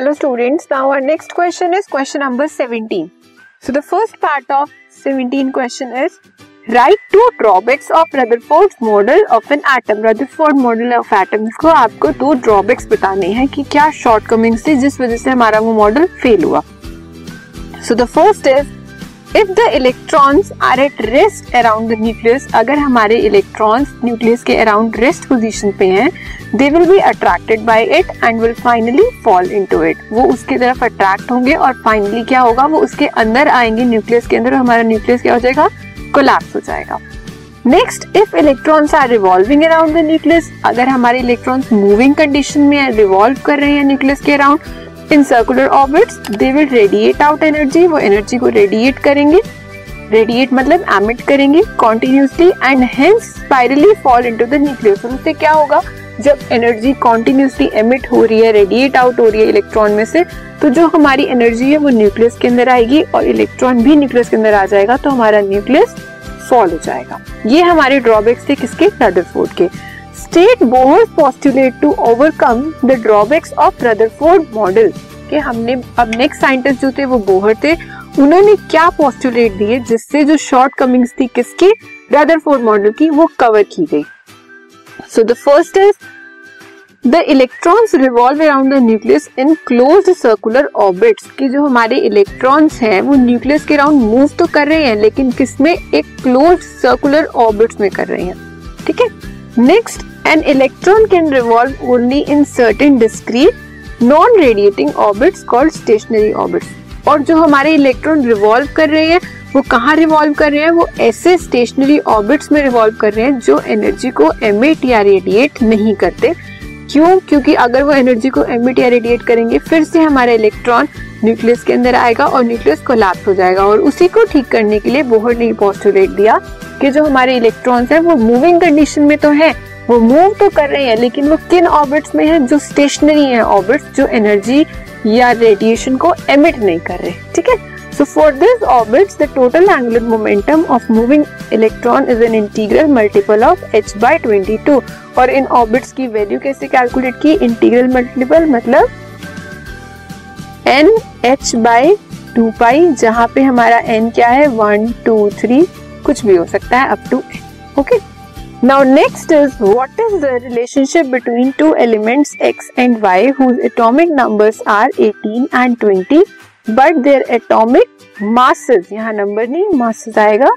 Hello students now our next question is question number 17 so the first part of 17 question is write two drawbacks of Rutherford model of an atom Rutherford model of atoms को आपको दो drawbacks बताने हैं कि क्या shortcomings थे जिस वजह से हमारा वो मॉडल फेल हुआ। So the first is if the electrons are at rest around the nucleus अगर हमारे इलेक्ट्रॉन्स न्यूक्लियस के अराउंड रेस्ट पोजीशन पे हैं they will be attracted by it and will finally fall into it वो उसके तरफ़ attract होंगे और फाइनली क्या होगा? वो उसके अंदर आएँगे न्यूक्लियस के अंदर हमारा न्यूक्लियस क्या हो जाएगा? कोलैप्स हो जाएगा. Next if electrons are revolving around the nucleus अगर हमारे इलेक्ट्रॉन्स मूविंग कंडीशन में रिवॉल्व कर रहे हैं न्यूक्लियस के around in circular orbits they will radiate out energy वो एनर्जी को रेडिएट करेंगे। रेडिएट मतलब एमिट करेंगे continuously and hence spirally fall into the nucleus उससे क्या होगा? जब एनर्जी कॉन्टिन्यूसली एमिट हो रही है रेडिएट आउट हो रही है इलेक्ट्रॉन में से तो जो हमारी एनर्जी है वो न्यूक्लियस के अंदर आएगी और इलेक्ट्रॉन भी न्यूक्लियस के अंदर आ जाएगा तो हमारा न्यूक्लियस फॉल हो जाएगा। ये हमारे ड्रॉबैक्स थे किसके? रदरफोर्ड के। State Bohr postulate to overcome the drawbacks of Rutherford model के हमने, अब नेक्स्ट साइंटिस्ट जो थे वो बोहर थे। उन्होंने क्या पोस्टुलेट दिए जिससे जो शॉर्ट कमिंग्स थी किसकी? रदरफोर्ड मॉडल की, वो कवर की गई। So the first is the electrons revolve around the nucleus in close circular orbits कि जो हमारे इलेक्ट्रॉन्स हैं, वो न्यूक्लियस के अराउंड मूव तो कर रहे हैं, लेकिन किसमें? एक क्लोज सर्कुलर ऑर्बिट्स में कर रहे हैं। ठीक है? Next electron can revolve only in certain discrete non radiating orbits called stationary orbits और जो हमारे इलेक्ट्रॉन रिवॉल्व कर रहे हैं, वो कहाँ रिवॉल्व कर रहे हैं? वो ऐसे स्टेशनरी ऑर्बिट्स में रिवॉल्व कर रहे हैं जो एनर्जी को एमिट या रेडिएट नहीं करते। क्यों? क्योंकि अगर वो एनर्जी को एमिट या रेडिएट करेंगे, फिर से हमारा इलेक्ट्रॉन न्यूक्लियस के अंदर आएगा और न्यूक्लियस कोलैप्स हो जाएगा। और उसी को ठीक करने के लिए बोहर ने पोस्टुलेट दिया कि जो हमारे इलेक्ट्रॉन्स हैं, वो मूविंग कंडीशन में तो है वो मूव तो कर रहे हैं, लेकिन वो किन ऑर्बिट्स में है जो स्टेशनरी है ऑर्बिट्स जो एनर्जी या रेडिएशन को एमिट नहीं कर रहे, ठीक है? So for this orbits the total angular momentum of moving electron is an integral multiple of h by 22 और इन ऑर्बिट्स की वैल्यू कैसे कैलकुलेट की? इंटीग्रल मल्टीपल मतलब एन एच by 2 पाई जहाँ पे हमारा एन क्या है? 1 2 3 कुछ भी हो सकता है up to okay now next is what is the relationship between two elements x and y, whose atomic numbers are 18 and 20 but their atomic masses यहाँ नंबर नहीं मासेस आएगा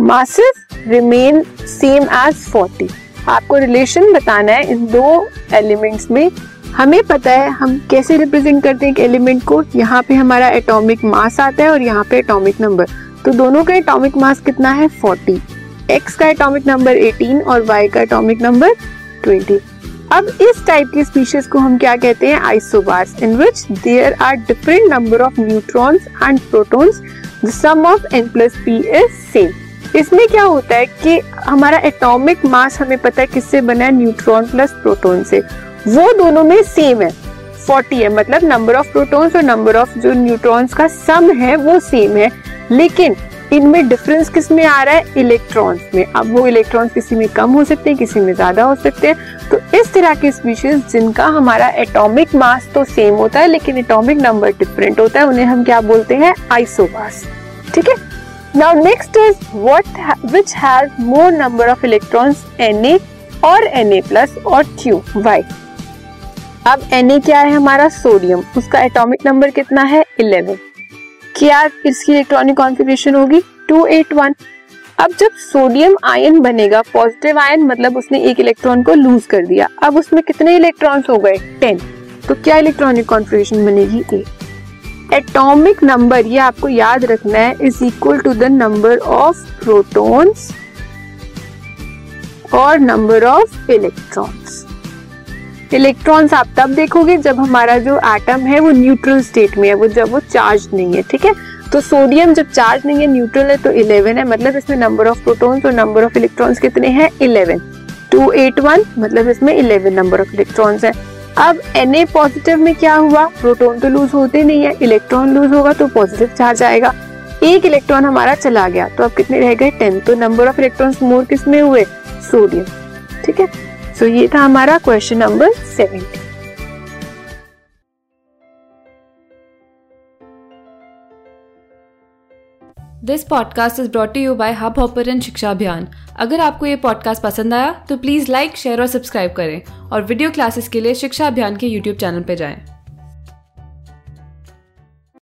मासेस रिमेन सेम एज 40 आपको relation बताना है, इन दो elements में, हमें पता है हम कैसे रिप्रेजेंट करते हैं एक एलिमेंट को, यहाँ पे हमारा एटॉमिक मास आता है और यहाँ पे एटॉमिक नंबर तो दोनों का एटॉमिक मास कितना है? 40 x का एटॉमिक नंबर 18 और y का एटॉमिक नंबर 20 अब इस टाइप की स्पीशीज को हम क्या कहते हैं? Isobars in which there are different number of neutrons and protons the sum of n plus p is same इसमें क्या होता है कि हमारा एटॉमिक मास हमें पता है किससे बना है? न्यूट्रॉन प्लस प्रोटॉन से. वो दोनों में सेम है. 40 है मतलब नंबर ऑफ़ प्रोटॉन्स और नंबर ऑफ़ जो न्यूट्रॉन्स का सम है, वो सेम है. लेकिन इनमें डिफरेंस किसमें आ रहा है? इलेक्ट्रॉन्स में। अब वो इलेक्ट्रॉन्स किसी में कम हो सकते हैं, किसी में ज़्यादा हो सकते हैं। तो इस तरह की स्पीशीज जिनका हमारा एटॉमिक मास तो सेम होता है, लेकिन एटॉमिक नंबर डिफरेंट होता है, उन्हें हम क्या बोलते हैं? आइसोबास ठीक है? Now next is what which has more number of electrons Na और Na प्लस और Q वाई अब Na क्या है हमारा? सोडियम उसका एटॉमिक नंबर कितना है? 11 क्या इसकी इलेक्ट्रॉनिक कॉन्फ़िगरेशन होगी। 281 अब जब सोडियम आयन बनेगा पॉजिटिव आयन मतलब उसने एक इलेक्ट्रॉन को लूज कर दिया। अब उसमें कितने इलेक्ट्रॉन्स हो गए? 10 तो क्या इलेक्ट्रॉनिक कॉन्फ़िगरेशन बनेगी? ए एटॉमिक नंबर ये आपको याद रखना है is equal to the number of protons और नंबर ऑफ़ इलेक्ट्रॉन्स इलेक्ट्रॉन्स आप तब देखोगे जब हमारा जो एटम है वो न्यूट्रल स्टेट में है, वो जब वो चार्ज नहीं है, ठीक है? तो सोडियम जब चार्ज नहीं है न्यूट्रल है तो 11 है मतलब इसमें नंबर ऑफ़ प्रोटॉन्स और नंबर ऑफ़ इलेक्ट्रॉन्स कितने हैं? 11 281 मतलब इसमें 11 नंबर ऑफ़ इलेक्ट्रॉन्स है। अब Na पॉजिटिव में क्या हुआ? प्रोटॉन तो लूज होते नहीं है इलेक्ट्रॉन लूज होगा तो पॉजिटिव चार्ज आएगा। एक इलेक्ट्रॉन हमारा चला गया तो अब कितने रह गए? टेन तो नंबर ऑफ़ इलेक्ट्रॉन्स मोर किसमें हुए? सोडियम ठीक है? सो so, ये था हमारा question number seventy this podcast is brought you by Hubhopper and Shiksha Abhiyan अगर आपको ये पॉडकास्ट पसंद आया तो प्लीज़ लाइक शेयर और सब्सक्राइब करें और वीडियो क्लासेस के लिए शिक्षा अभियान के यूट्यूब चैनल पर जाएँ।